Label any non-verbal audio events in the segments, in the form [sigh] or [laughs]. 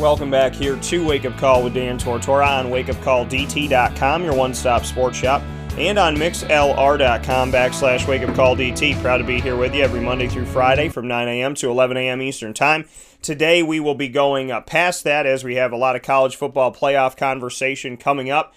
Welcome back here to Wake Up Call with Dan Tortora on wakeupcalldt.com, your one stop sports shop, and on mixlr.com backslash wakeupcalldt. Proud to be here with you every Monday through Friday from 9 a.m. to 11 a.m. Eastern Time. Today we will be going uh, past that as we have a lot of college football playoff conversation coming up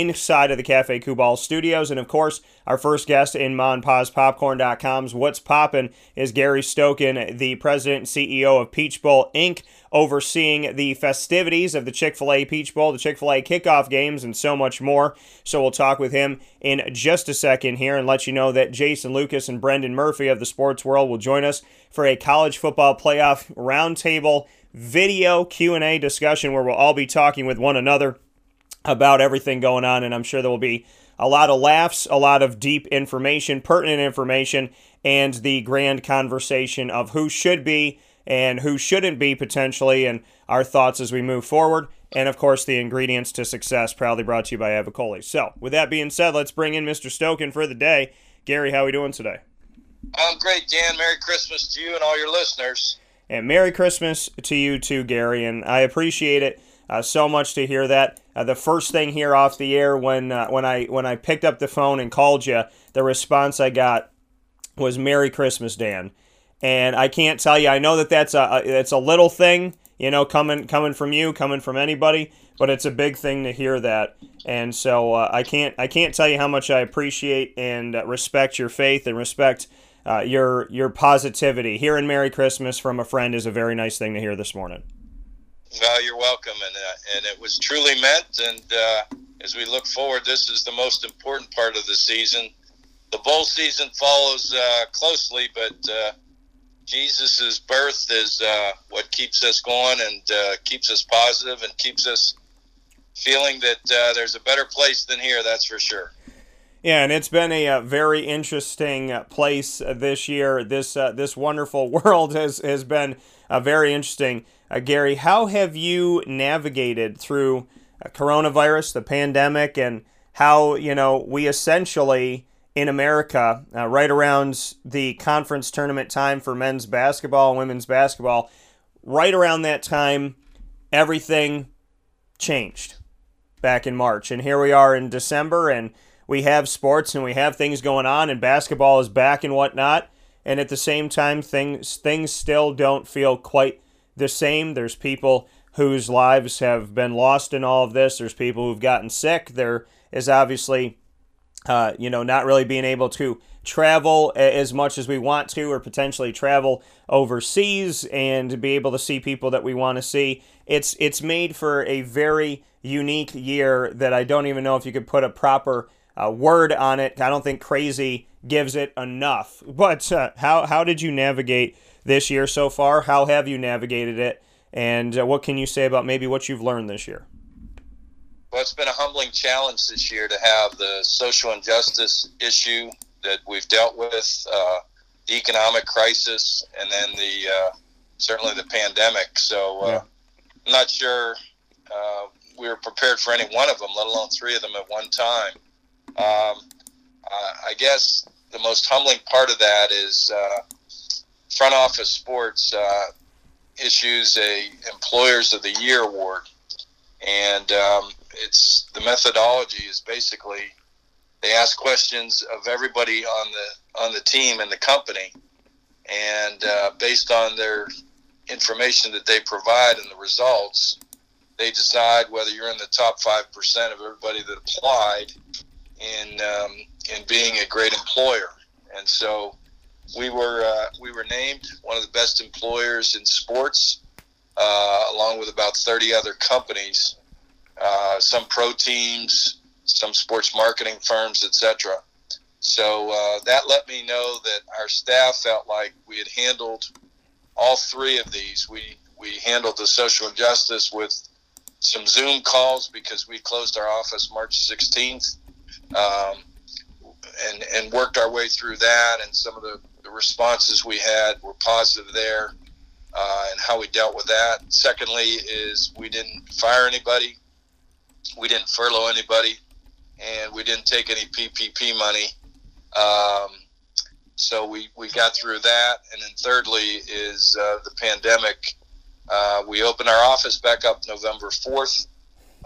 inside of the Cafe Kubal studios. And of course, our first guest in MonPazPopcorn.com's What's Poppin' is Gary Stokan, the president and CEO of Peach Bowl Inc., overseeing the festivities of the Chick fil A Peach Bowl, the Chick fil A kickoff games, and so much more. So we'll talk with him in just a second here and let you know that Jason Lucas and Brendan Murphy of the Sports World will join us for a college football playoff roundtable video Q&A discussion where we'll all be talking with one another about everything going on, and I'm sure there will be a lot of laughs, a lot of deep information, pertinent information, and the grand conversation of who should be and who shouldn't be potentially, and our thoughts as we move forward. And of course, the ingredients to success, proudly brought to you by Avicoli. So, with that being said, let's bring in Mr. Stokan for the day. Gary, how are we doing today? I'm great, Dan. Merry Christmas to you and all your listeners. And Merry Christmas to you too, Gary. And I appreciate it uh, so much to hear that. Uh, the first thing here off the air when uh, when I when I picked up the phone and called you, the response I got was "Merry Christmas, Dan." And I can't tell you. I know that that's a, a it's a little thing, you know, coming coming from you, coming from anybody, but it's a big thing to hear that. And so uh, I can't I can't tell you how much I appreciate and uh, respect your faith and respect. Uh, your your positivity. Hearing Merry Christmas from a friend is a very nice thing to hear this morning. Well, you're welcome, and uh, and it was truly meant. And uh, as we look forward, this is the most important part of the season. The bowl season follows uh, closely, but uh, Jesus' birth is uh, what keeps us going and uh, keeps us positive and keeps us feeling that there's a better place than here. That's for sure. Yeah, and it's been a, a very interesting place this year. This this wonderful [laughs] world has has been a very interesting. Uh, Gary, how have you navigated through uh, coronavirus, the pandemic, and how, you know, we essentially in America, uh, right around the conference tournament time for men's basketball and women's basketball, right around that time, everything changed back in March. And here we are in December, and we have sports and we have things going on, and basketball is back and whatnot. And at the same time, things things still don't feel quite the same. There's people whose lives have been lost in all of this. There's people who've gotten sick. There is obviously, uh, you know, not really being able to travel as much as we want to, or potentially travel overseas and be able to see people that we want to see. It's it's made for a very unique year that I don't even know if you could put a proper uh, word on it. I don't think crazy gives it enough. [laughs] But uh, how how did you navigate this year so far. How have you navigated it? And uh, what can you say about maybe what you've learned this year? Well, it's been a humbling challenge this year to have the social injustice issue that we've dealt with, uh, the economic crisis, and then the uh, certainly the pandemic. So uh, yeah. I'm not sure uh, we were prepared for any one of them, let alone three of them at one time. Um, I guess the most humbling part of that is uh, front office sports uh, issues a employers of the year award. And um, it's the methodology is basically they ask questions of everybody on the on the team and the company. And uh, based on their information that they provide and the results they decide whether you're in the top 5% of everybody that applied in um, in being a great employer. And so we were uh, we were named one of the best employers in sports, uh, along with about 30 other companies, uh, some pro teams, some sports marketing firms, etc. So uh, that let me know that our staff felt like we had handled all three of these. We we handled the social justice with some Zoom calls because we closed our office March 16th um, and and worked our way through that. And some of the, the responses we had were positive there, uh, and how we dealt with that. Secondly, is we didn't fire anybody, we didn't furlough anybody, and we didn't take any PPP money. Um, so we, we got through that. And then thirdly is uh, the pandemic. Uh, we opened our office back up November 4th.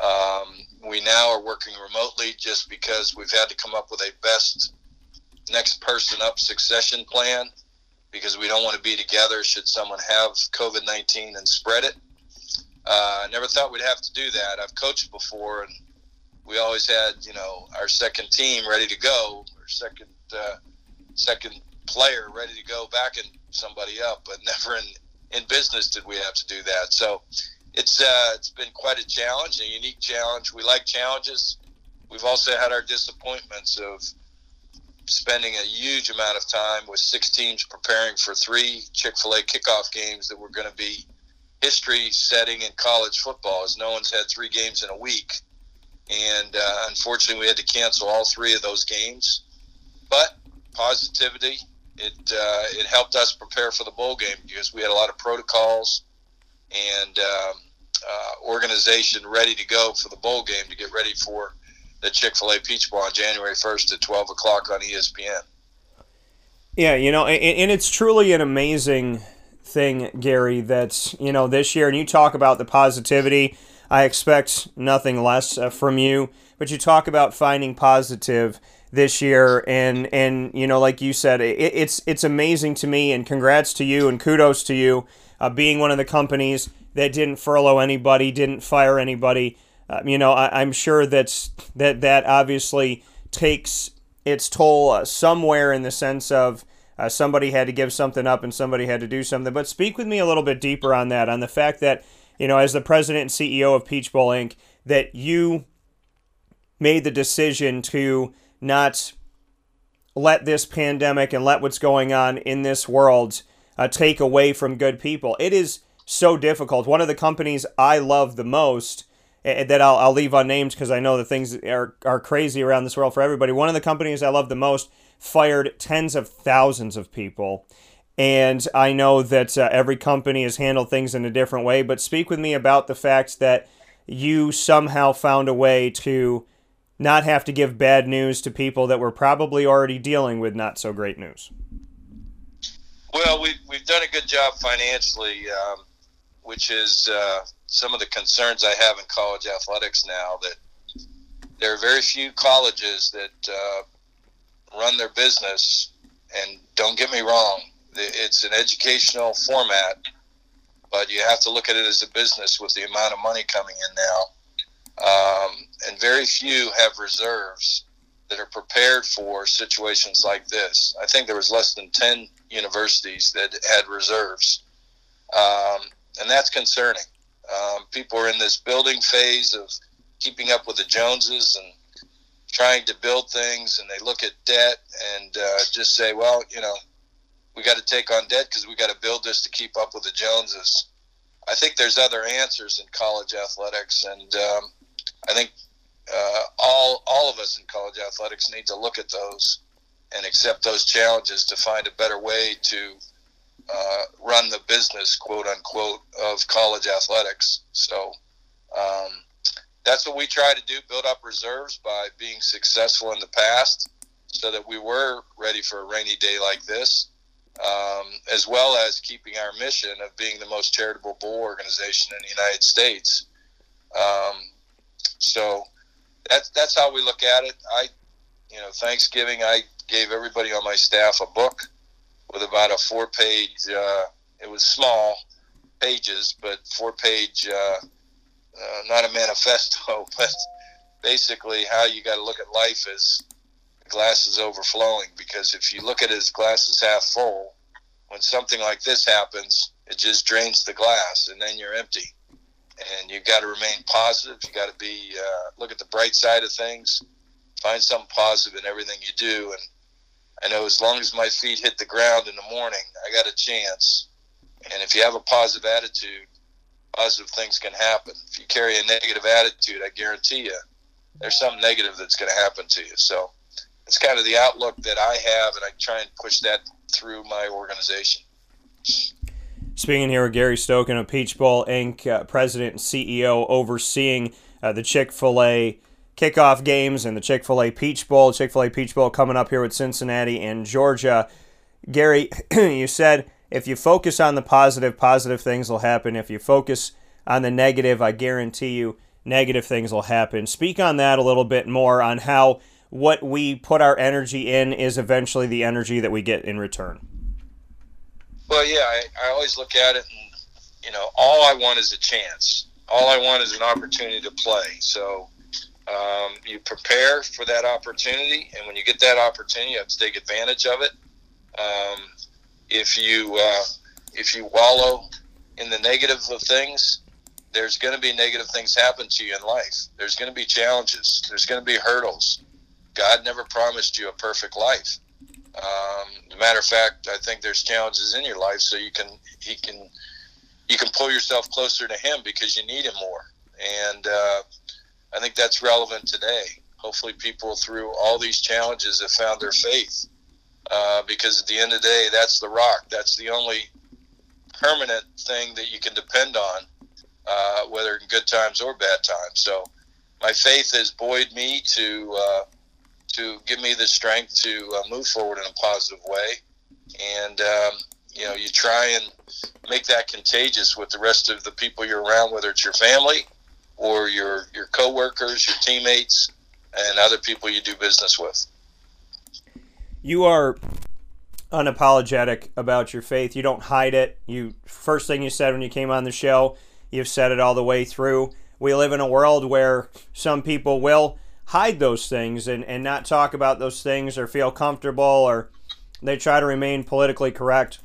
Um, we now are working remotely just because we've had to come up with a best next person up succession plan because we don't want to be together should someone have COVID 19 and spread it. Uh, I never thought we'd have to do that. I've coached before, and we always had, you know, our second team ready to go, our second uh, second player ready to go backing somebody up, but [laughs] never in in business did we have to do that. So it's uh, it's been quite a challenge, a unique challenge. We like challenges. We've also had our disappointments of spending a huge amount of time with six teams preparing for three Chick Fil A kickoff games that were going to be history setting in college football, as no one's had three games in a week. And uh, unfortunately, we had to cancel all three of those games. But positivity, it uh, it helped us prepare for the bowl game because we had a lot of protocols and um, uh, organization ready to go for the bowl game to get ready for the Chick Fil A Peach Bowl on January first at twelve o'clock on ESPN. Yeah, you know, and, and it's truly an amazing thing, Gary. That's you know this year, and you talk about the positivity. I expect nothing less uh, from you, but you talk about finding positive this year and and you know like you said it, it's it's amazing to me and congrats to you and kudos to you uh, being one of the companies that didn't furlough anybody didn't fire anybody uh, you know I, am sure that's that that obviously takes its toll uh, somewhere in the sense of uh, somebody had to give something up and somebody had to do something but speak with me a little bit deeper on that on the fact that you know as the president and ceo of peach bowl inc that you made the decision to not let this pandemic and let what's going on in this world uh, take away from good people. It is so difficult. One of the companies I love the most that I'll, I'll leave unnamed because I know the things are, are crazy around this world for everybody. One of the companies I love the most fired tens of thousands of people. And I know that uh, every company has handled things in a different way, but speak with me about the fact that you somehow found a way to not have to give bad news to people that were probably already dealing with not so great news? Well, we've, we've done a good job financially, um, which is uh, some of the concerns I have in college athletics now that there are very few colleges that uh, run their business. And don't get me wrong, it's an educational format, but you have to look at it as a business with the amount of money coming in now um, and very few have reserves that are prepared for situations like this. I think there was less than 10 universities that had reserves. Um, and that's concerning. Um, people are in this building phase of keeping up with the Joneses and trying to build things, and they look at debt and uh, just say, well, you know, we got to take on debt because we got to build this to keep up with the Joneses. I think there's other answers in college athletics, and um, I think uh, all all of us in college athletics need to look at those and accept those challenges to find a better way to uh, run the business, quote unquote, of college athletics. So um, that's what we try to do: build up reserves by being successful in the past, so that we were ready for a rainy day like this. Um, as well as keeping our mission of being the most charitable bowl organization in the United States. Um, so that's that's how we look at it. I, you know, Thanksgiving I gave everybody on my staff a book with about a four-page. Uh, it was small pages, but four-page. Uh, uh, not a manifesto, [laughs] but basically how you got to look at life as glass is overflowing. Because if you look at it as glass is half full, when something like this happens, it just drains the glass, and then you're empty and you've got to remain positive. You got to be uh, look at the bright side of things, find something positive in everything you do. And I know as long as my feet hit the ground in the morning, I got a chance. And if you have a positive attitude, positive things can happen. If you carry a negative attitude, I guarantee you, there's something negative that's going to happen to you. So it's kind of the outlook that I have, and I try and push that through my organization. Speaking here with Gary Stokan of Peach Bowl Inc., uh, president and CEO, overseeing uh, the Chick fil A kickoff games and the Chick fil A Peach Bowl. Chick fil A Peach Bowl coming up here with Cincinnati and Georgia. Gary, [clears throat] you said if you focus on the positive, positive things will happen. If you focus on the negative, I guarantee you negative things will happen. Speak on that a little bit more on how what we put our energy in is eventually the energy that we get in return. Well, yeah, I, I always look at it and, you know, all I want is a chance. All I want is an opportunity to play. So um, you prepare for that opportunity, and when you get that opportunity, you have to take advantage of it. Um, if you uh, if you wallow in the negative of things, there's going to be negative things happen to you in life. There's going to be challenges. There's going to be hurdles. God never promised you a perfect life. Um, matter of fact, I think there's challenges in your life, so you can he can you can pull yourself closer to Him because you need Him more. And uh, I think that's relevant today. Hopefully, people through all these challenges have found their faith, uh, because at the end of the day, that's the rock. That's the only permanent thing that you can depend on, uh, whether in good times or bad times. So, my faith has buoyed me to uh, to give me the strength to uh, move forward in a positive way. And, um, you know, you try and make that contagious with the rest of the people you're around, whether it's your family or your, your coworkers, your teammates, and other people you do business with. You are unapologetic about your faith. You don't hide it. You first thing you said when you came on the show, you've said it all the way through. We live in a world where some people will hide those things and, and not talk about those things or feel comfortable or they try to remain politically correct.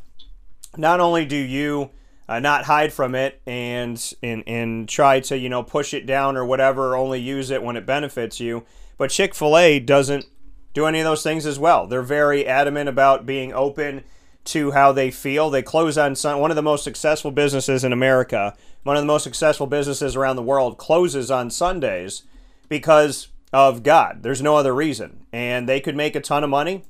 Not only do you uh, not hide from it and, and and try to you know push it down or whatever, only use it when it benefits you, but Chick Fil A doesn't do any of those things as well. They're very adamant about being open to how they feel. They close on sun. One of the most successful businesses in America, one of the most successful businesses around the world, closes on Sundays because of God. There's no other reason. And they could make a ton of money.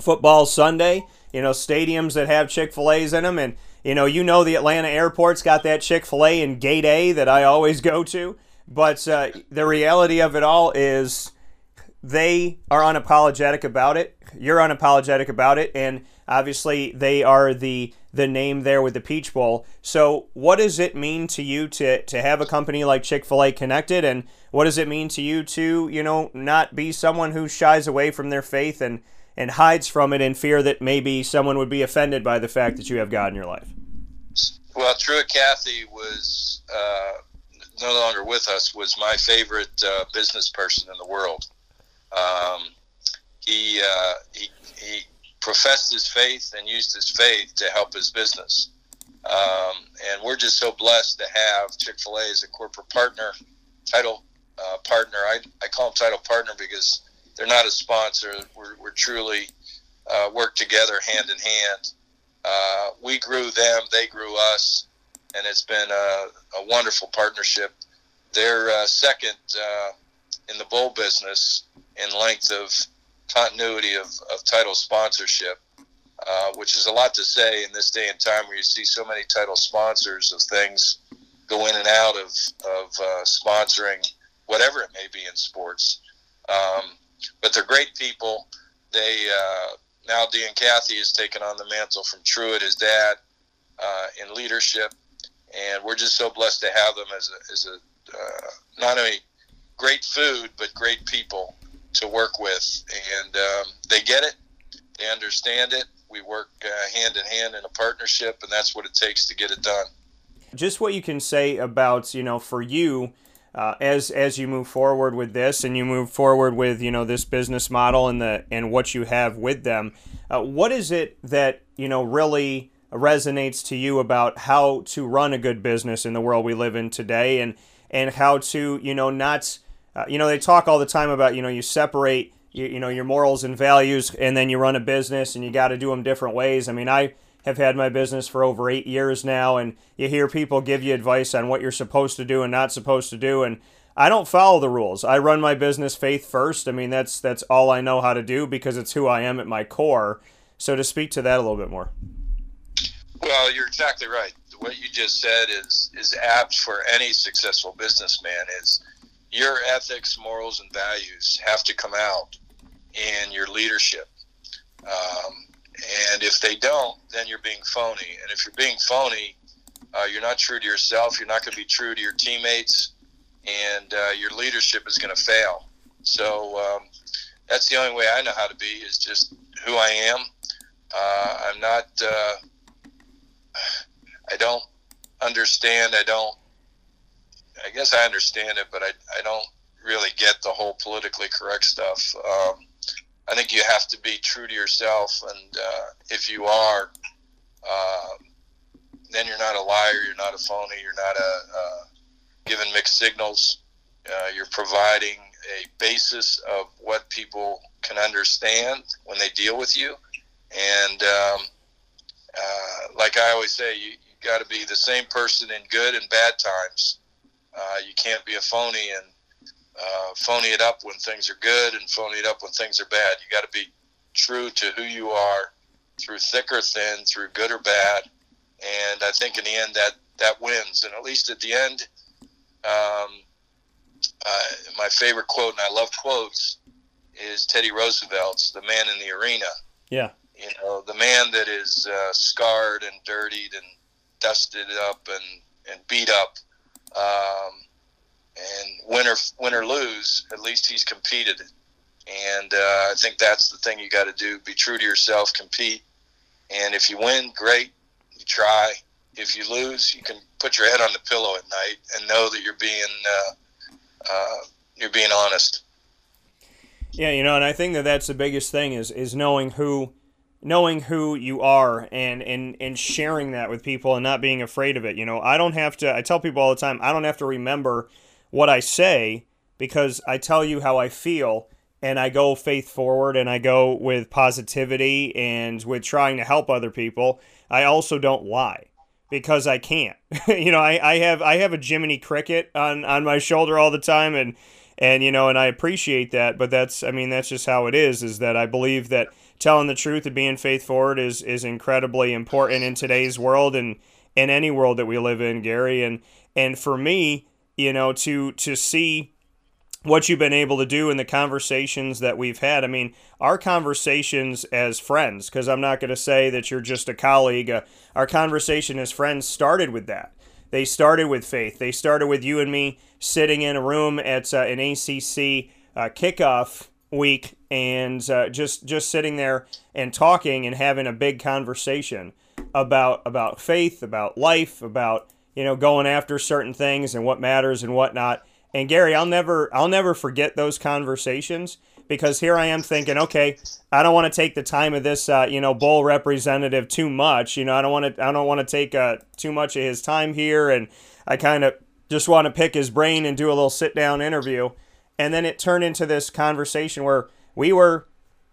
Football Sunday, you know, stadiums that have Chick fil A's in them. And, you know, you know the Atlanta airport's got that Chick fil A in Gate A that I always go to. But uh, the reality of it all is they are unapologetic about it. You're unapologetic about it. And obviously, they are the the name there with the Peach Bowl. So, what does it mean to you to to have a company like Chick Fil A connected, and what does it mean to you to you know not be someone who shies away from their faith and and hides from it in fear that maybe someone would be offended by the fact that you have God in your life? Well, Truett Cathy was uh, no longer with us. Was my favorite uh, business person in the world. Um, he, uh, he he professed his faith and used his faith to help his business. Um, and we're just so blessed to have Chick fil A as a corporate partner, title uh, partner. I, I call him title partner because they're not a sponsor. We're, we're truly uh, work together hand in hand. Uh, we grew them, they grew us, and it's been a, a wonderful partnership. They're uh, second uh, in the bowl business in length of continuity of, of title sponsorship, uh, which is a lot to say in this day and time where you see so many title sponsors of things go in and out of, of uh, sponsoring whatever it may be in sports. Um, but they're great people. They uh, now Dan Cathy has taken on the mantle from Truett, his dad, uh, in leadership, and we're just so blessed to have them as a, as a uh, not only great food but great people to work with, and um, they get it, they understand it. We work uh, hand in hand in a partnership, and that's what it takes to get it done. Just what you can say about you know for you. Uh, as as you move forward with this and you move forward with you know this business model and the and what you have with them, uh, what is it that you know really resonates to you about how to run a good business in the world we live in today and and how to you know not uh, you know, they talk all the time about, you know, you separate, you, you know, your morals and values and then you run a business and you got to do them different ways. I mean, I have had my business for over eight years now and you hear people give you advice on what you're supposed to do and not supposed to do. And I don't follow the rules. I run my business faith first. I mean, that's that's all I know how to do because it's who I am at my core. So to speak to that a little bit more. Well, you're exactly right. What you just said is is apt for any successful businessman. Is your ethics, morals, and values have to come out in your leadership. Um, and if they don't, then you're being phony. And if you're being phony, uh, you're not true to yourself. You're not going to be true to your teammates, and uh, your leadership is going to fail. So um, that's the only way I know how to be is just who I am. Uh, I'm not. Uh, I don't understand. I don't. I guess I understand it, but I, I don't really get the whole politically correct stuff. Um, I think you have to be true to yourself, and uh, if you are, uh, then you're not a liar. You're not a phony. You're not a uh, giving mixed signals. Uh, you're providing a basis of what people can understand when they deal with you, and um, uh, like I always say, you, you got to be the same person in good and bad times. Uh, you can't be a phony and uh, phony it up when things are good and phony it up when things are bad. You got to be true to who you are through thick or thin, through good or bad. And I think in the end that that wins. And at least at the end, um, uh, my favorite quote, and I love quotes, is Teddy Roosevelt's "The Man in the Arena." Yeah. You know, the man that is uh, scarred and dirtied and dusted up and, and beat up. Um, and win or win or lose, at least he's competed. And uh, I think that's the thing you got to do: be true to yourself, compete. And if you win, great. You try. If you lose, you can put your head on the pillow at night and know that you're being uh, uh, you're being honest. Yeah, you know, and I think that that's the biggest thing is is knowing who knowing who you are and and and sharing that with people and not being afraid of it. You know, I don't have to I tell people all the time, I don't have to remember what I say because I tell you how I feel and I go faith forward and I go with positivity and with trying to help other people. I also don't lie because I can't. [laughs] you know, I, I have I have a Jiminy Cricket on, on my shoulder all the time and and you know and I appreciate that, but that's I mean that's just how it is is that I believe that telling the truth and being faith forward is is incredibly important in today's world and in any world that we live in, Gary. And and for me, you know, to to see what you've been able to do in the conversations that we've had. I mean, our conversations as friends, because I'm not going to say that you're just a colleague. Uh, our conversation as friends started with that. They started with faith. They started with you and me sitting in a room at uh, an ACC uh, kickoff week and uh, just just sitting there and talking and having a big conversation about about faith, about life, about you know, going after certain things and what matters and whatnot. And Gary, I'll never I'll never forget those conversations because here I am thinking, okay, I don't want to take the time of this uh, you know bowl representative too much. You know, I don't want to I don't want to take uh, too much of his time here, and I kind of just want to pick his brain and do a little sit down interview. And then it turned into this conversation where we were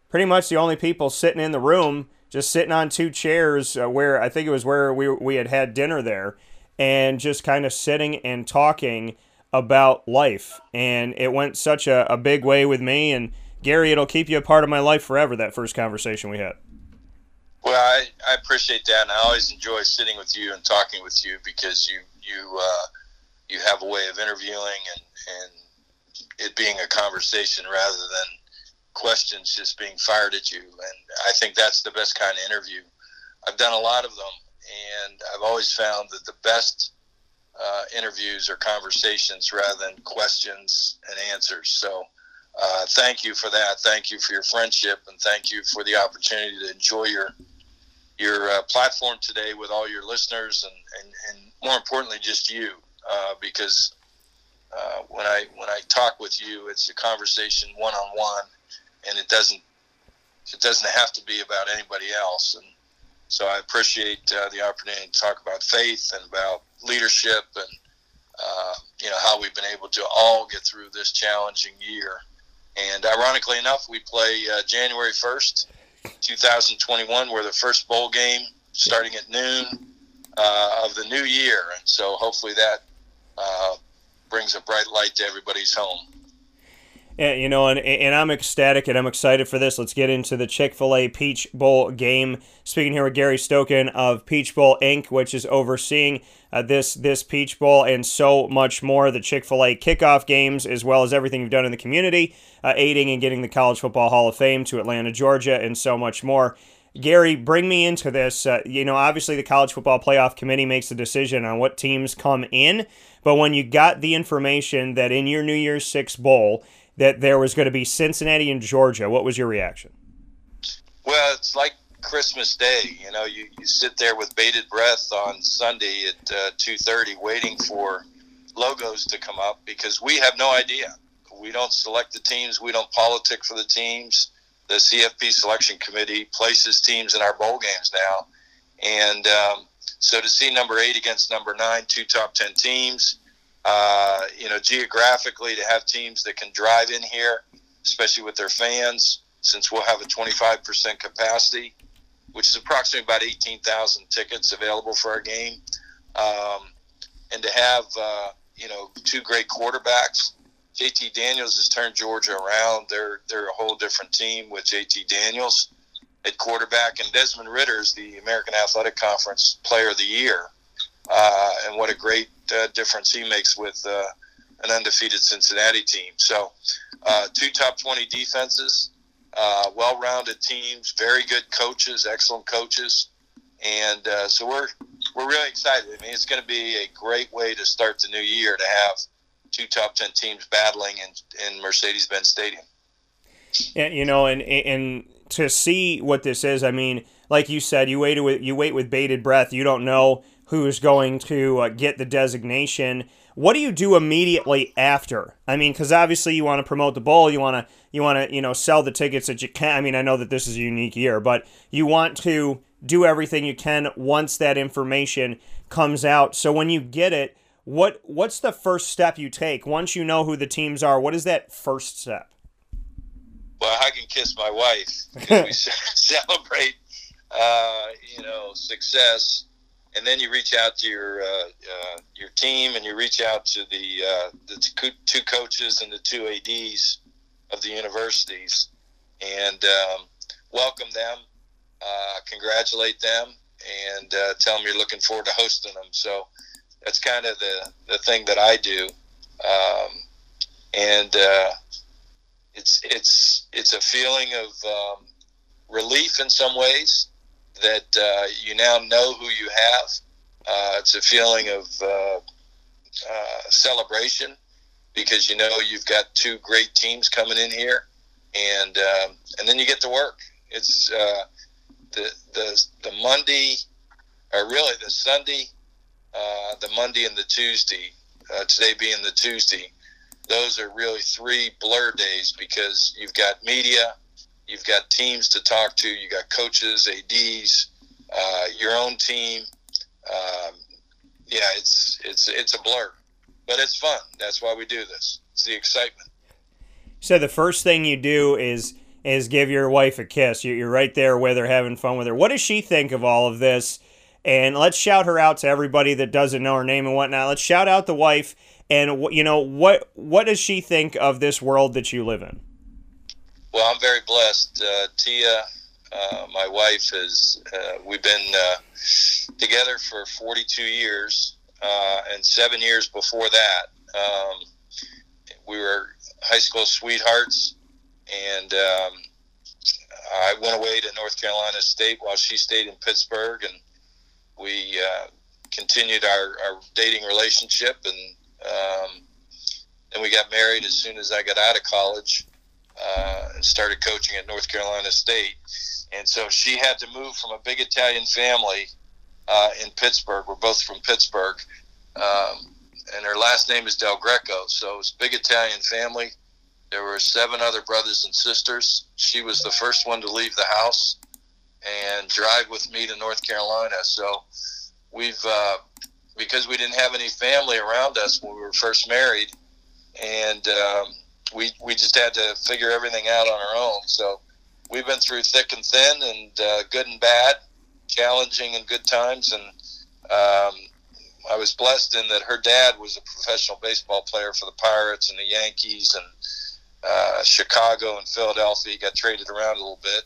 pretty much the only people sitting in the room, just sitting on two chairs uh, where I think it was where we we had had dinner there and just kind of sitting and talking about life. And it went such a, a big way with me. And Gary, it'll keep you a part of my life forever, that first conversation we had. Well, I, I appreciate that, and I always enjoy sitting with you and talking with you because you you uh, you have a way of interviewing and, and it being a conversation rather than questions just being fired at you. And I think that's the best kind of interview. I've done a lot of them, and I've always found that the best uh, interviews are conversations rather than questions and answers. So, uh, thank you for that. Thank you for your friendship, and thank you for the opportunity to enjoy your your uh, platform today with all your listeners, and, and, and more importantly, just you, uh, because uh, when I when I talk with you, it's a conversation one on one, and it doesn't it doesn't have to be about anybody else. And so I appreciate uh, the opportunity to talk about faith and about leadership and uh, you know how we've been able to all get through this challenging year. And ironically enough, we play uh, January first, 2021. We're the first bowl game starting at noon uh, of the new year, and so hopefully that uh, brings a bright light to everybody's home. Yeah, you know, and, and I'm ecstatic and I'm excited for this. Let's get into the Chick fil A Peach Bowl game. Speaking here with Gary Stokan of Peach Bowl Inc., which is overseeing uh, this this Peach Bowl and so much more. The Chick fil A kickoff games, as well as everything you've done in the community, uh, aiding and getting the College Football Hall of Fame to Atlanta, Georgia, and so much more. Gary, bring me into this. Uh, you know, obviously the College Football Playoff Committee makes a decision on what teams come in, but when you got the information that in your New Year's Six Bowl, that there was going to be Cincinnati and Georgia. What was your reaction? Well, it's like Christmas Day. You know, you, you sit there with bated breath on Sunday at uh, two thirty, waiting for logos to come up because we have no idea. We don't select the teams. We don't politic for the teams. The CFP selection committee places teams in our bowl games now, and um, so to see number eight against number nine, two top ten teams uh, you know, geographically to have teams that can drive in here, especially with their fans, since we'll have a 25% capacity, which is approximately about 18,000 tickets available for our game. Um, and to have, uh, you know, two great quarterbacks. JT Daniels has turned Georgia around. They're they're a whole different team with JT Daniels at quarterback, and Desmond Ridder's the American Athletic Conference Player of the Year. Uh, and what a great uh, difference he makes with uh, an undefeated Cincinnati team. So, uh, two top 20 defenses, uh, well rounded teams, very good coaches, excellent coaches. And uh, so we're, we're really excited. I mean, it's going to be a great way to start the new year to have two top 10 teams battling in, in Mercedes Benz Stadium. And, you know, and, and to see what this is, I mean, like you said, you wait with you wait with bated breath. You don't know who's going to uh, get the designation. What do you do immediately after? I mean, because obviously you want to promote the bowl, you want to you want to you know sell the tickets that you can. I mean, I know that this is a unique year, but you want to do everything you can once that information comes out. So when you get it, what what's the first step you take once you know who the teams are? What is that first step? Well, I can kiss my wife. [laughs] we [laughs] celebrate, uh, you know, success and then you reach out to your uh, uh, your team and you reach out to the uh, the two coaches and the two ads of the universities and um, welcome them, uh, congratulate them, and uh, tell them you're looking forward to hosting them. So that's kind of the the thing that I do, um, and uh, it's it's it's a feeling of um, relief in some ways that uh, you now know who you have. Uh, it's a feeling of uh, uh, celebration because you know you've got two great teams coming in here, and um, and then you get to work. It's uh, the the the Monday, or really the Sunday, uh, the Monday and the Tuesday. today being the Tuesday, those are really three blur days because you've got media, You've got teams to talk to. You got coaches, ads, uh, your own team. Um, yeah, it's it's it's a blur, but it's fun. That's why we do this. It's the excitement. So the first thing you do is is give your wife a kiss. You're right there with her, having fun with her. What does she think of all of this? And let's shout her out to everybody that doesn't know her name and whatnot. Let's shout out the wife. And you know what? What does she think of this world that you live in? Well, I'm very blessed. Uh, Tia, uh, my wife, is. Uh, we've been uh, together for 42 years, uh, and seven years before that, um, we were high school sweethearts. And um, I went away to North Carolina State while she stayed in Pittsburgh, and we uh, continued our, our dating relationship. And um, we got married as soon as I got out of college uh, started coaching at North Carolina State. And so she had to move from a big Italian family uh, in Pittsburgh. We're both from Pittsburgh. Um, and her last name is Del Greco. So it was a big Italian family. There were seven other brothers and sisters. She was the first one to leave the house and drive with me to North Carolina. So we've, uh, because we didn't have any family around us when we were first married, and um, we we just had to figure everything out on our own. So we've been through thick and thin, and uh, good and bad, challenging and good times. And um, I was blessed in that her dad was a professional baseball player for the Pirates and the Yankees and uh, Chicago and Philadelphia. He got traded around a little bit,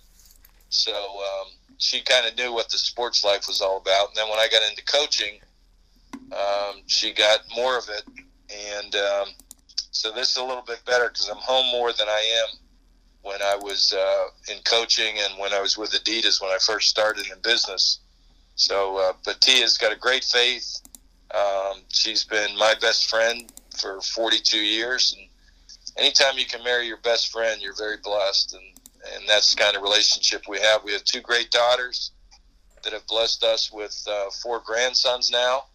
so um, she kind of knew what the sports life was all about. And then when I got into coaching, um, she got more of it, and um, so this is a little bit better because I'm home more than I am when I was uh, in coaching and when I was with Adidas when I first started in business. So, uh, but Tia's got a great faith. Um, she's been my best friend for 42 years, and anytime you can marry your best friend, you're very blessed, and and that's the kind of relationship we have. We have two great daughters that have blessed us with uh, four grandsons now,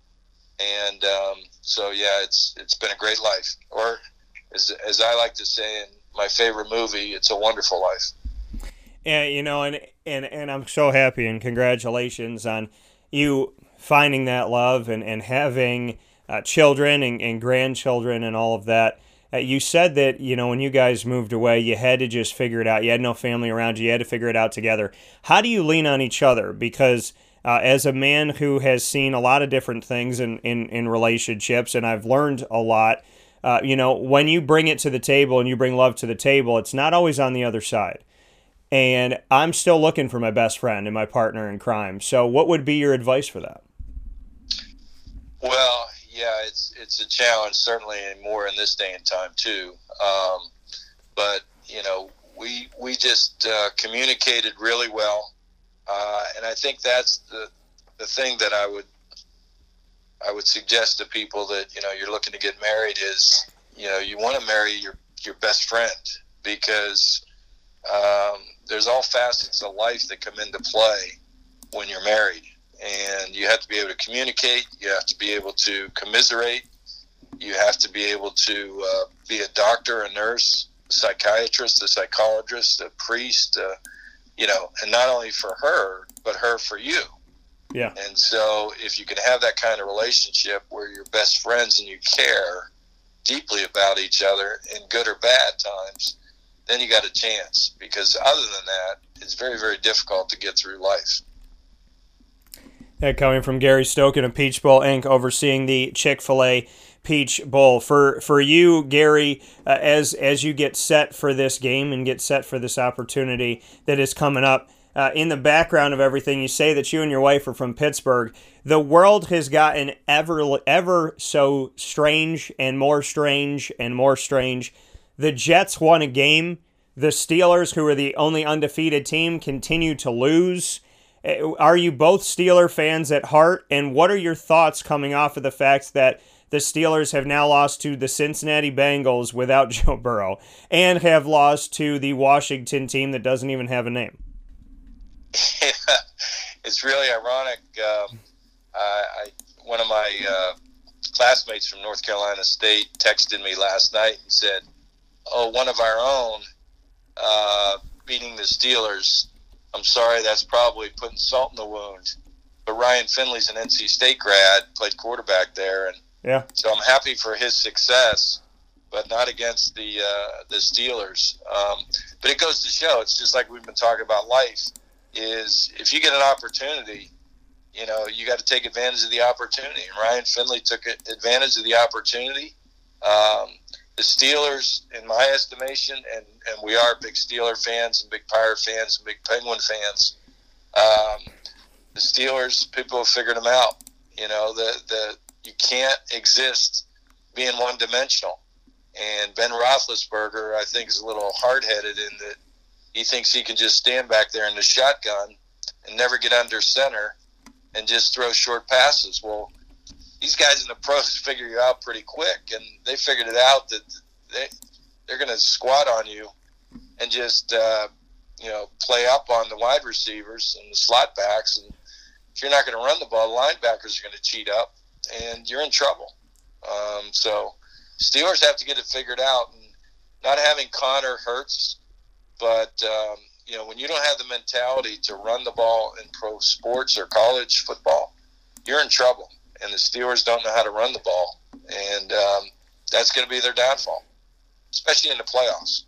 and um, so yeah, it's it's been a great life, or as as I like to say in my favorite movie, "It's a Wonderful Life." And you know, and and and I'm so happy and congratulations on you finding that love and and having uh, children and, and grandchildren and all of that. Uh, you said that you know when you guys moved away, you had to just figure it out. You had no family around you. You had to figure it out together. How do you lean on each other? Because uh, as a man who has seen a lot of different things in, in, in relationships, and I've learned a lot, uh, you know, when you bring it to the table and you bring love to the table, it's not always on the other side. And I'm still looking for my best friend and my partner in crime. So, what would be your advice for that? Well, yeah, it's it's a challenge, certainly, and more in this day and time too. Um, but you know, we we just uh, communicated really well, uh, and I think that's the the thing that I would I would suggest to people that you know you're looking to get married is you know you want to marry your your best friend because um, there's all facets of life that come into play when you're married, and you have to be able to communicate. You have to be able to commiserate. You have to be able to uh, be a doctor, a nurse, a psychiatrist, a psychologist, a priest. You know, and not only for her, but her for you yeah. And so if you can have that kind of relationship where you're best friends and you care deeply about each other in good or bad times, then you got a chance. Because other than that, it's very, very difficult to get through life. That coming from Gary Stokan of Peach Bowl Inc., overseeing the Chick Fil A Peach Bowl. For for you, Gary, uh, as as you get set for this game and get set for this opportunity that is coming up, uh, in the background of everything, you say that you and your wife are from Pittsburgh. The world has gotten ever, ever so strange and more strange and more strange. The Jets won a game. The Steelers, who are the only undefeated team, continue to lose. Uh, are you both Steeler fans at heart? And what are your thoughts coming off of the fact that the Steelers have now lost to the Cincinnati Bengals without [laughs] Joe Burrow and have lost to the Washington team that doesn't even have a name? Yeah, [laughs] it's really ironic. Um, I, I, one of my uh, classmates from North Carolina State texted me last night and said, "Oh, one of our own uh, beating the Steelers. I'm sorry, that's probably putting salt in the wound." But Ryan Finley's an NC State grad, played quarterback there, and yeah. So I'm happy for his success, but not against the uh, the Steelers. Um, but it goes to show, it's just like we've been talking about life is if you get an opportunity, you know, you got to take advantage of the opportunity. Ryan Finley took advantage of the opportunity. Um, the Steelers, in my estimation, and, and we are big Steeler fans and big Pirate fans and big Penguin fans. Um, the Steelers, people have figured them out. You know, the, the you can't exist being one dimensional. And Ben Roethlisberger, I think, is a little hard headed in that he thinks he can just stand back there in the shotgun and never get under center and just throw short passes. Well, these guys in the pros [laughs] figure you out pretty quick, and they figured it out that they they're going to squat on you and just uh, you know play up on the wide receivers and the slot backs, and if you're not going to run the ball, the linebackers are going to cheat up, and you're in trouble. Um, so Steelers have to get it figured out, and not having Conner hurts but um, you know, when you don't have the mentality to run the ball in pro sports or college football, you're in trouble. And the Steelers don't know how to run the ball, and um, that's going to be their downfall, especially in the playoffs.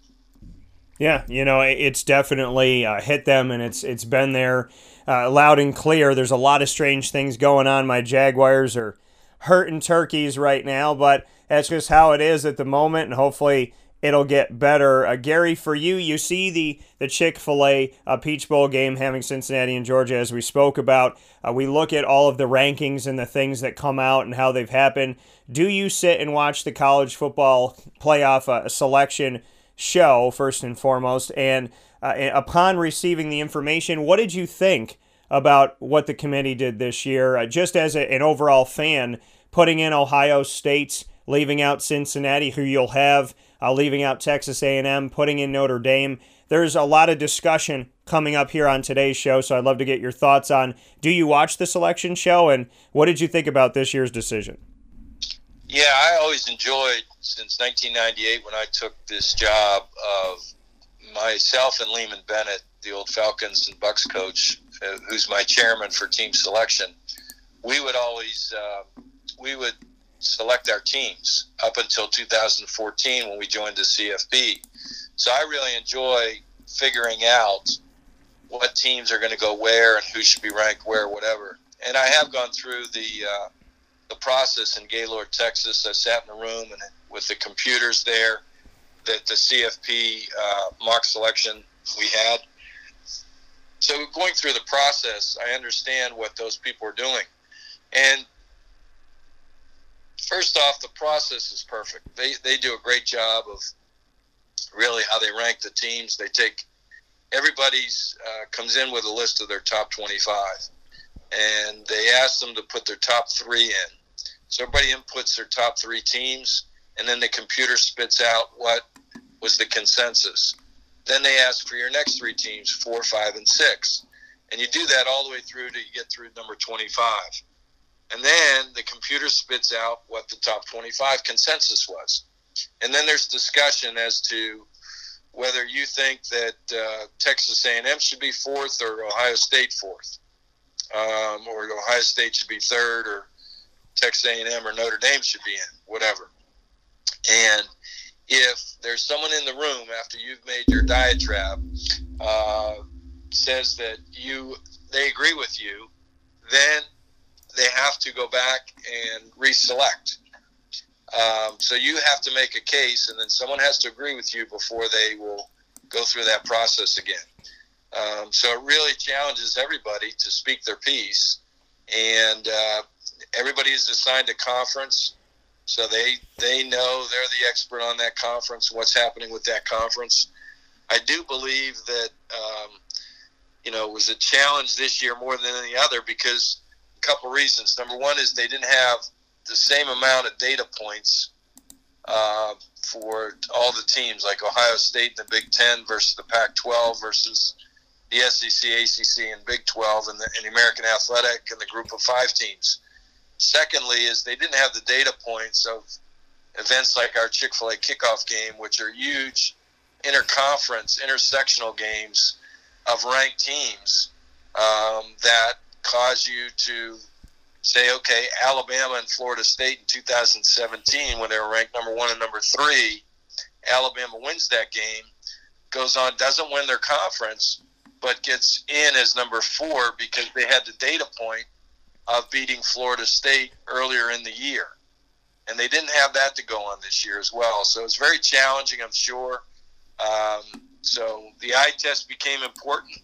Yeah, you know, it's definitely uh, hit them, and it's it's been there uh, loud and clear. There's a lot of strange things going on. My Jaguars are hurting turkeys right now, but that's just how it is at the moment, and hopefully it'll get better. Uh, Gary, for you, you see the the Chick Fil A uh, Peach Bowl game having Cincinnati and Georgia, as we spoke about. Uh, we look at all of the rankings and the things that come out and how they've happened. Do you sit and watch the college football playoff uh, selection show first and foremost? And uh, upon receiving the information, what did you think? About what the committee did this year, uh, just as a, an overall fan, putting in Ohio State's leaving out Cincinnati, who you'll have, uh, leaving out Texas A&M, putting in Notre Dame. There's a lot of discussion coming up here on today's show, so I'd love to get your thoughts on. Do you watch the selection show, and what did you think about this year's decision? Yeah, I always enjoyed since 1998 when I took this job of myself and Leeman Bennett, the old Falcons and Bucks coach, uh, who's my chairman for team selection. We would always uh, we would select our teams up until 2014 when we joined the CFP. So I really enjoy figuring out what teams are going to go where and who should be ranked where, whatever. And I have gone through the uh, the process in Gaylord, Texas. I sat in a room and with the computers there, that the CFP uh, mock selection we had. So going through the process, I understand what those people are doing, and first off, the process is perfect. They they do a great job of really how they rank the teams. They take everybody's uh, comes in with a list of their top 25, and they ask them to put their top three in. So everybody inputs their top three teams, and then the computer spits out what was the consensus. Then they ask for your next three teams, four, five, and six. And you do that all the way through to you get through number 25. And then the computer spits out what the top 25 consensus was. And then there's discussion as to whether you think that uh, Texas A&M should be fourth or Ohio State fourth, um, or Ohio State should be third, or Texas A&M or Notre Dame should be in, whatever. And if there's someone in the room after you've made your diatribe uh, says that you they agree with you, then they have to go back and reselect. Um, so you have to make a case, and then someone has to agree with you before they will go through that process again. Um, so it really challenges everybody to speak their piece, and uh, everybody is assigned a conference, so they they know they're the expert on that conference, what's happening with that conference. I do believe that um, you know it was a challenge this year more than any other because a couple reasons. Number one is they didn't have the same amount of data points uh, for all the teams, like Ohio State and the Big Ten versus the Pac-12 versus the SEC, ACC, and Big 12, and the, and the American Athletic and the Group of Five teams. Secondly, is they didn't have the data points of events like our Chick-fil-A kickoff game, which are huge interconference, intersectional games of ranked teams um, that cause you to say, okay, Alabama and Florida State in 2017, when they were ranked number one and number three, Alabama wins that game, goes on, doesn't win their conference, but gets in as number four because they had the data point of beating Florida State earlier in the year. And they didn't have that to go on this year as well. So it's very challenging, I'm sure. Um, so the eye test became important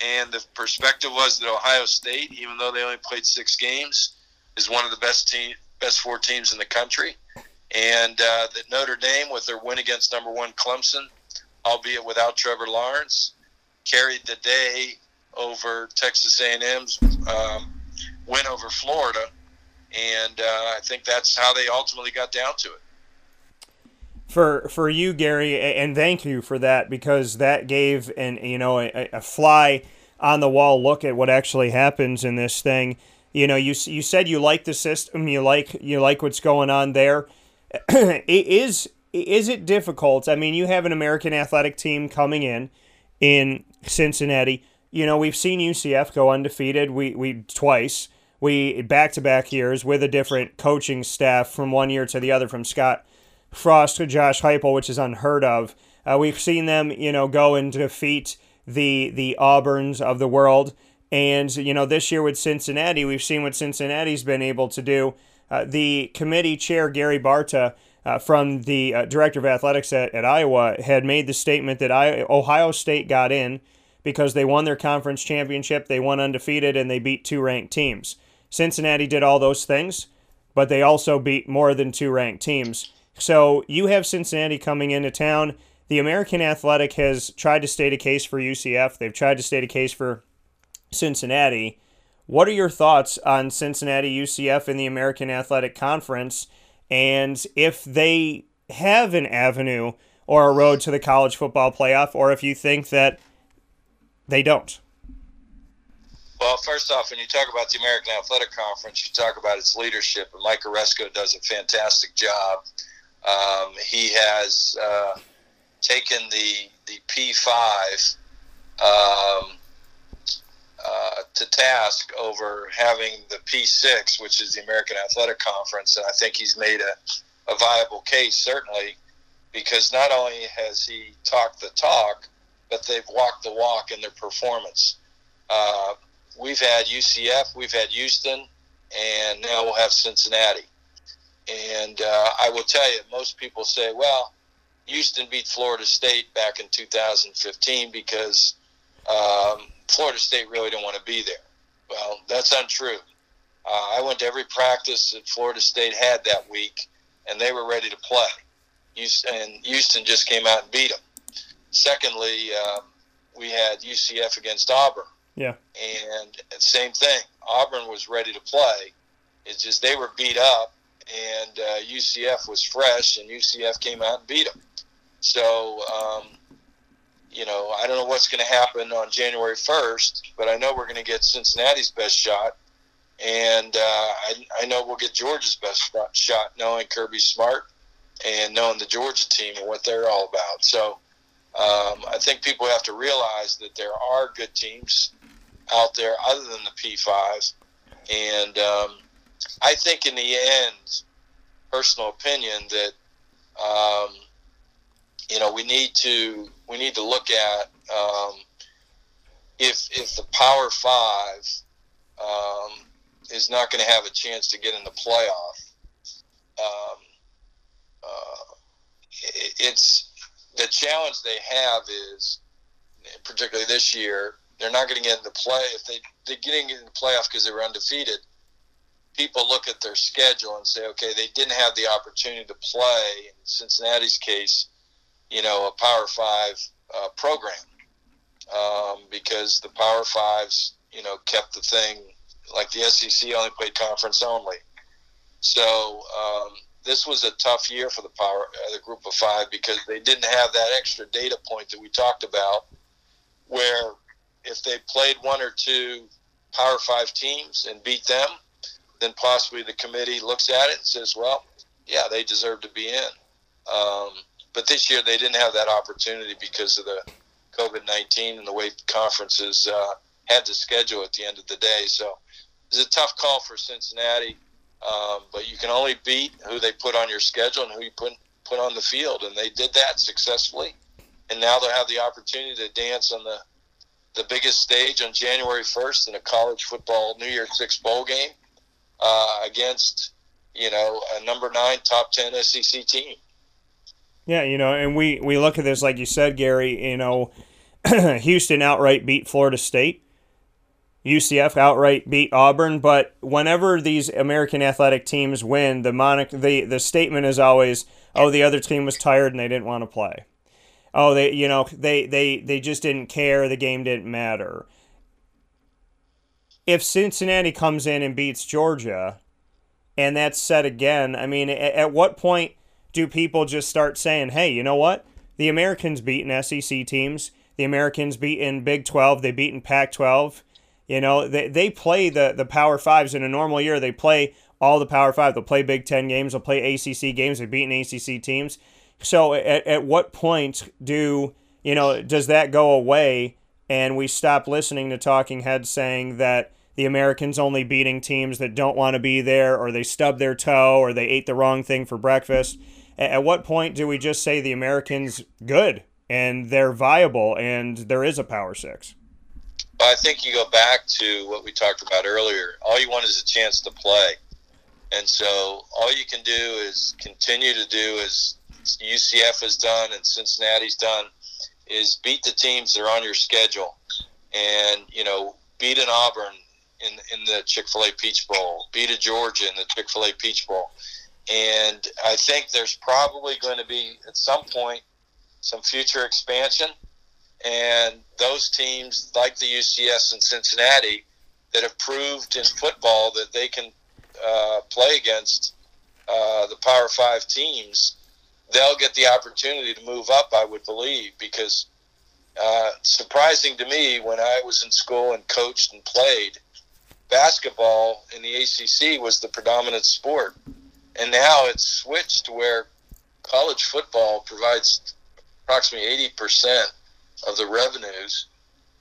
and the perspective was that Ohio State, even though they only played six games, is one of the best team, best four teams in the country, and uh, that Notre Dame, with their win against number one Clemson, albeit without Trevor Lawrence, carried the day over Texas A&M's um, win over Florida, and uh, I think that's how they ultimately got down to it for for you, Gary, and thank you for that because that gave an you know a, a, fly on the wall look at what actually happens in this thing. You know, you you said you like the system, you like you like what's going on there. [clears throat] is is it difficult? I mean, you have an American athletic team coming in in Cincinnati. You know, we've seen UCF go undefeated. We we twice. We back to back years with a different coaching staff from one year to the other from Scott Frost to Josh Heupel, which is unheard of. Uh, we've seen them, you know, go and defeat the the Auburns of the world, and you know this year with Cincinnati, we've seen what Cincinnati's been able to do. uh, the committee chair, Gary Barta, uh, from the uh, director of athletics at, at, Iowa, had made the statement that I, Ohio State got in because they won their conference championship, they won undefeated, and they beat two ranked teams. Cincinnati did all those things, but they also beat more than two ranked teams. So you have Cincinnati coming into town. The American Athletic has tried to state a case for UCF. They've tried to state a case for Cincinnati. What are your thoughts on Cincinnati UCF in the American Athletic Conference? And if they have an avenue or a road to the college football playoff, or if you think that they don't? Well, first off, when you talk about the American Athletic Conference, you talk about its leadership, and Mike Aresco does a fantastic job. Um, he has uh, taken the the P5 um, uh, to task over having the P6, which is the American Athletic Conference, and I think he's made a, a viable case, certainly, because not only has he talked the talk, but they've walked the walk in their performance. Uh, we've had UCF, we've had Houston, and now we'll have Cincinnati. And uh, I will tell you, most people say, well, Houston beat Florida State back in 2015 because um, Florida State really didn't want to be there. Well, that's untrue. Uh, I went to every practice that Florida State had that week, and they were ready to play. And Houston just came out and beat them. Secondly, uh, we had UCF against Auburn. Yeah. And same thing. Auburn was ready to play. It's just they were beat up, and uh, UCF was fresh, and UCF came out and beat them. So, um, you know, I don't know what's going to happen on January 1st, but I know we're going to get Cincinnati's best shot. And uh, I, I know we'll get Georgia's best shot, knowing Kirby Smart and knowing the Georgia team and what they're all about. So um, I think people have to realize that there are good teams out there other than the P5. And um, I think in the end, personal opinion, that um, you know we need to we need to look at um, if if the Power Five um, is not going to have a chance to get in the playoff. Um, uh, it, it's the challenge they have is particularly this year they're not going to get into play if they they're getting into the playoff because they were undefeated. People look at their schedule and say, okay, they didn't have the opportunity to play. In Cincinnati's case, you know, a Power Five uh, program um, because the Power Fives, you know, kept the thing like the SEC only played conference only. So um, this was a tough year for the Power, uh, the Group of Five, because they didn't have that extra data point that we talked about, where if they played one or two Power Five teams and beat them, then possibly the committee looks at it and says, well, yeah, they deserve to be in. Um, but this year they didn't have that opportunity because of the COVID 19 and the way conferences uh, had to schedule at the end of the day. So it's a tough call for Cincinnati, um, but you can only beat who they put on your schedule and who you put, put on the field. And they did that successfully. And now they'll have the opportunity to dance on the the biggest stage on January 1st in a college football New Year's Six bowl game uh, against, you know, a number nine top 10 SEC team. Yeah, you know, and we, we look at this, like you said, Gary, you know, [clears throat] Houston outright beat Florida State. UCF outright beat Auburn, but whenever these American athletic teams win, the monic the, the statement is always, "Oh, the other team was tired and they didn't want to play." Oh they you know they they they just didn't care. The game didn't matter. If cincinnati comes in and beats georgia and that's said again i mean at, at what point do people just start saying hey you know what? The americans beaten sec teams. The americans beaten big 12 they beaten pac 12 you know they, they play the, the power fives in a normal year. They play all the power five. They'll play big 10 games. They'll play acc games. They've beaten acc teams so at, at what point do you know does that go away and we stop listening to talking heads saying that the Americans only beating teams that don't want to be there or they stubbed their toe or they ate the wrong thing for breakfast? At what point do we just say the Americans good and they're viable and there is a power six? I think you go back to what we talked about earlier. All you want is a chance to play. And so all you can do is continue to do as UCF has done and Cincinnati's done is beat the teams that are on your schedule. And, you know, beat an Auburn in, in the Chick fil A Peach Bowl, beat a Georgia in the Chick fil A Peach Bowl. And I think there's probably going to be, at some point, some future expansion. And those teams, like the UCS and Cincinnati, that have proved in football that they can uh, play against uh, the Power Five teams, they'll get the opportunity to move up, I would believe, because uh, surprising to me when I was in school and coached and played, basketball in the ACC was the predominant sport. And now it's switched to where college football provides approximately 80% of the revenues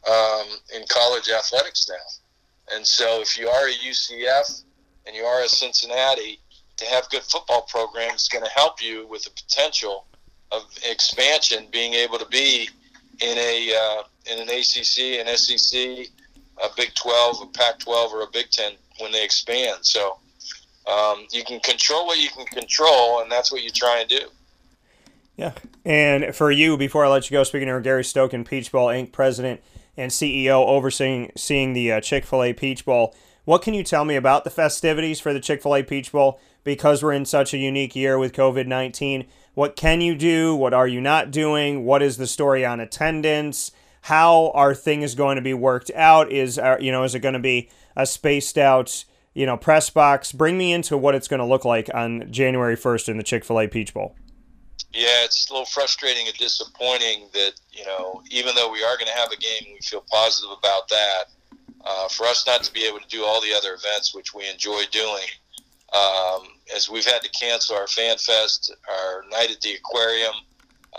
um, in college athletics now. And so if you are a UCF and you are a Cincinnati, to have good football programs is going to help you with the potential of expansion, being able to be in a uh, in an ACC, an SEC, a Big 12, a Pac 12, or a Big 10 when they expand. So um, you can control what you can control, and that's what you try and do. Yeah. And for you, before I let you go, speaking to Gary Stokan, Peach Bowl Inc. president and CEO, overseeing seeing the uh, Chick fil A Peach Bowl, what can you tell me about the festivities for the Chick fil A Peach Bowl? Because we're in such a unique year with COVID 19, what can you do? What are you not doing? What is the story on attendance? How are things going to be worked out? Is, uh, you know, is it going to be a spaced out, you know, press box? Bring me into what it's going to look like on January 1st in the Chick fil A Peach Bowl. Yeah, it's a little frustrating and disappointing that you know, even though we are going to have a game, we feel positive about that. Uh, for us not to be able to do all the other events which we enjoy doing, um, as we've had to cancel our fan fest, our night at the aquarium,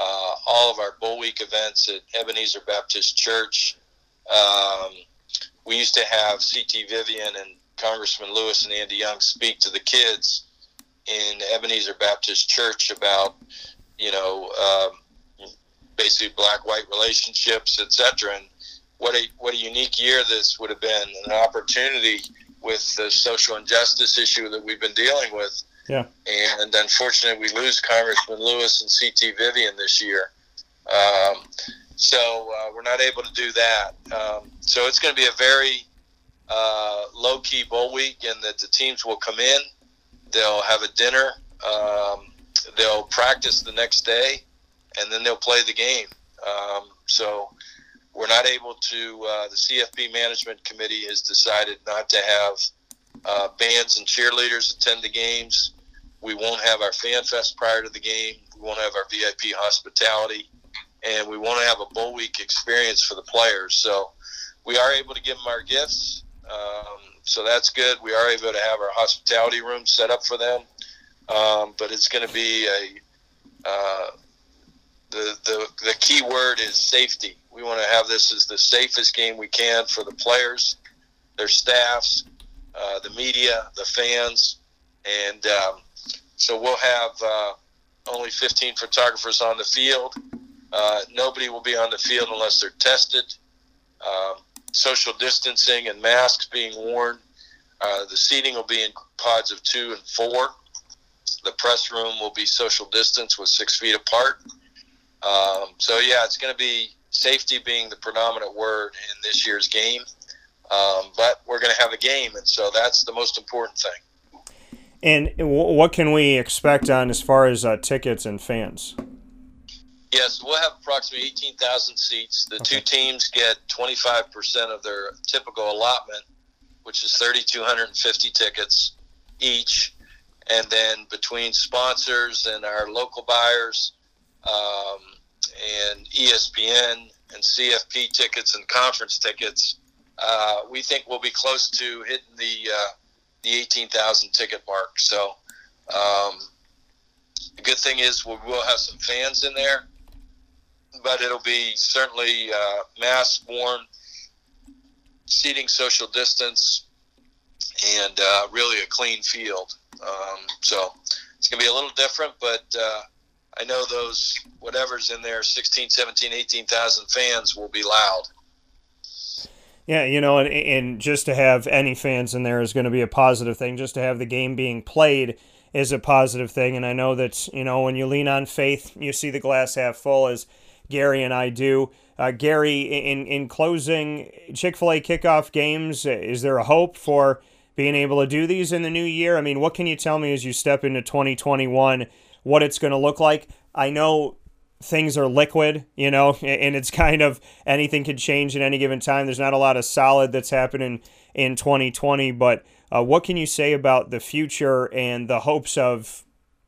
uh, all of our bull week events at Ebenezer Baptist Church. Um, we used to have CT Vivian and Congressman Lewis and Andy Young speak to the kids in Ebenezer Baptist Church about you know, um, basically black-white relationships, etc. And what a what a unique year this would have been, an opportunity with the social injustice issue that we've been dealing with. Yeah. And unfortunately, we lose Congressman Lewis and C.T. Vivian this year. Um, so uh, we're not able to do that. Um, so it's going to be a very uh, low key bowl week, and that the teams will come in. They'll have a dinner. Um, they'll practice the next day, and then they'll play the game. Um, so we're not able to. Uh, the CFP management committee has decided not to have uh, bands and cheerleaders attend the games. We won't have our fan fest prior to the game. We won't have our VIP hospitality, and we want to have a bowl week experience for the players. So we are able to give them our gifts. Um, so that's good. We are able to have our hospitality room set up for them um, but it's going to be a uh, the, the the key word is safety. We want to have this as the safest game we can for the players, their staffs, uh, the media, the fans, and um, so we'll have uh, only 15 photographers on the field. Uh, nobody will be on the field unless they're tested. Um, social distancing and masks being worn. Uh, the seating will be in pods of two and four. The press room will be social distance with six feet apart. Um, so yeah, it's going to be safety being the predominant word in this year's game. Um, but we're going to have a game, and so that's the most important thing. And what can we expect on as far as uh, tickets and fans? Yes, we'll have approximately 18,000 seats. The okay. two teams get 25% of their typical allotment, which is 3,250 tickets each and then between sponsors and our local buyers um, ESPN and CFP tickets and conference tickets, uh, we think we'll be close to hitting the uh, the 18,000 ticket mark. So um, the good thing is we will have some fans in there, but it'll be certainly uh, mask worn, seating social distance, and uh, really a clean field. Um, so it's going to be a little different, but uh, I know those whatever's in there 16, 17, 18,000 fans will be loud. Yeah, you know, and, and just to have any fans in there is going to be a positive thing. Just to have the game being played is a positive thing. And I know that, you know, when you lean on faith, you see the glass half full, as Gary and I do. Uh, Gary, in, in closing, Chick fil A kickoff games, is there a hope for being able to do these in the new year? I mean, what can you tell me as you step into 2021 what it's going to look like? I know things are liquid, you know, [laughs] and it's kind of anything can change at any given time. There's not a lot of solid that's happening in 2020, but uh, what can you say about the future and the hopes of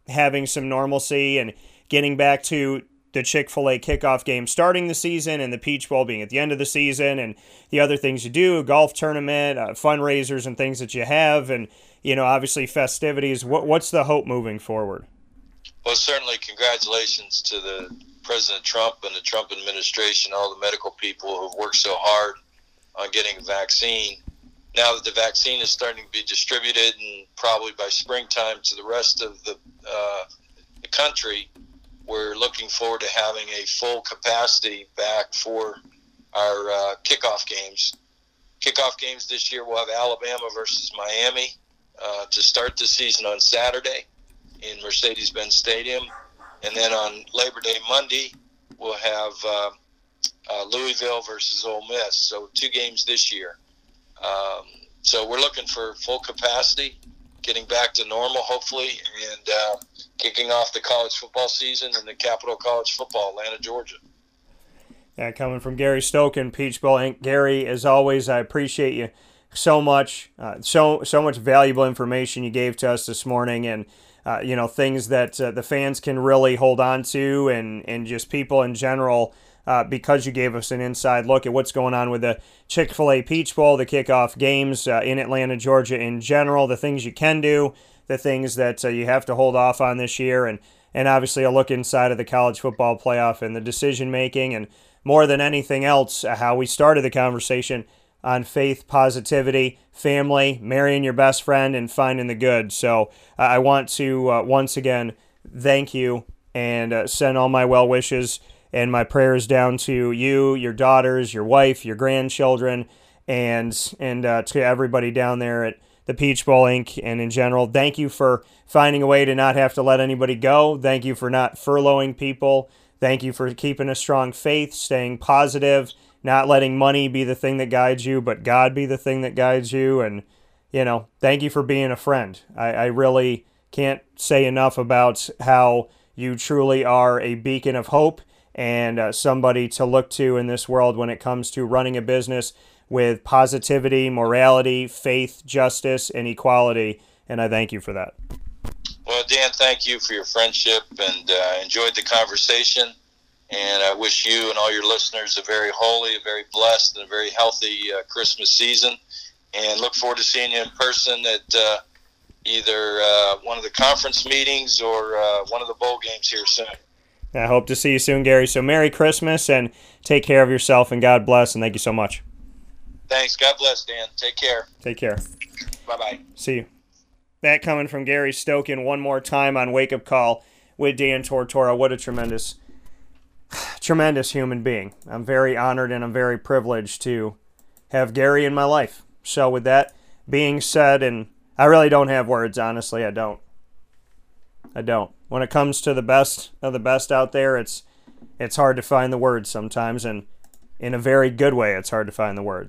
having some normalcy and getting back to the Chick fil A kickoff game starting the season and the Peach Bowl being at the end of the season and the other things you do, golf tournament, uh, fundraisers, and things that you have, and, you know, obviously festivities. What, what's the hope moving forward? Well, certainly, congratulations to the President Trump and the Trump administration, all the medical people who have worked so hard on getting a vaccine. Now that the vaccine is starting to be distributed, and probably by springtime to the rest of the, uh, the country, we're looking forward to having a full capacity back for our uh, kickoff games. Kickoff games this year, we'll have Alabama versus Miami uh, to start the season on Saturday in Mercedes Benz Stadium. And then on Labor Day Monday, we'll have uh, uh, Louisville versus Ole Miss. So two games this year. Um, so we're looking for full capacity, getting back to normal, hopefully, and uh, kicking off the college football season in the Capital College Football, Atlanta, Georgia. Yeah, coming from Gary Stokan, Peach Bowl Inc. Gary, as always, I appreciate you so much, uh, so so much valuable information you gave to us this morning, and uh, you know things that uh, the fans can really hold on to, and and just people in general. Uh, because you gave us an inside look at what's going on with the Chick fil A Peach Bowl, the kickoff games uh, in Atlanta, Georgia in general, the things you can do, the things that uh, you have to hold off on this year, and, and obviously a look inside of the college football playoff and the decision making, and more than anything else, how we started the conversation on faith, positivity, family, marrying your best friend, and finding the good. So uh, I want to uh, once again thank you and uh, send all my well wishes and my prayers down to you, your daughters, your wife, your grandchildren, and and uh, to everybody down there at the Peach Bowl Inc. and in general. Thank you for finding a way to not have to let anybody go. Thank you for not furloughing people. Thank you for keeping a strong faith, staying positive not letting money be the thing that guides you, but God be the thing that guides you. And, you know, thank you for being a friend. I, I really can't say enough about how you truly are a beacon of hope and uh, somebody to look to in this world when it comes to running a business with positivity, morality, faith, justice, and equality. And I thank you for that. Well, Dan, thank you for your friendship and uh, enjoyed the conversation. And I wish you and all your listeners a very holy, a very blessed, and a very healthy uh, Christmas season. And look forward to seeing you in person at uh, either uh, one of the conference meetings or uh, one of the bowl games here soon. I hope to see you soon, Gary. So Merry Christmas and take care of yourself and God bless and thank you so much. Thanks. God bless, Dan. Take care. Take care. Bye bye. See you. That coming from Gary Stokan one more time on Wake Up Call with Dan Tortora. What a tremendous [sighs] tremendous human being. I'm very honored and I'm very privileged to have Gary in my life. So, with that being said, and I really don't have words, honestly, I don't. I don't. When it comes to the best of the best out there, it's it's hard to find the words sometimes, and in a very good way, it's hard to find the words.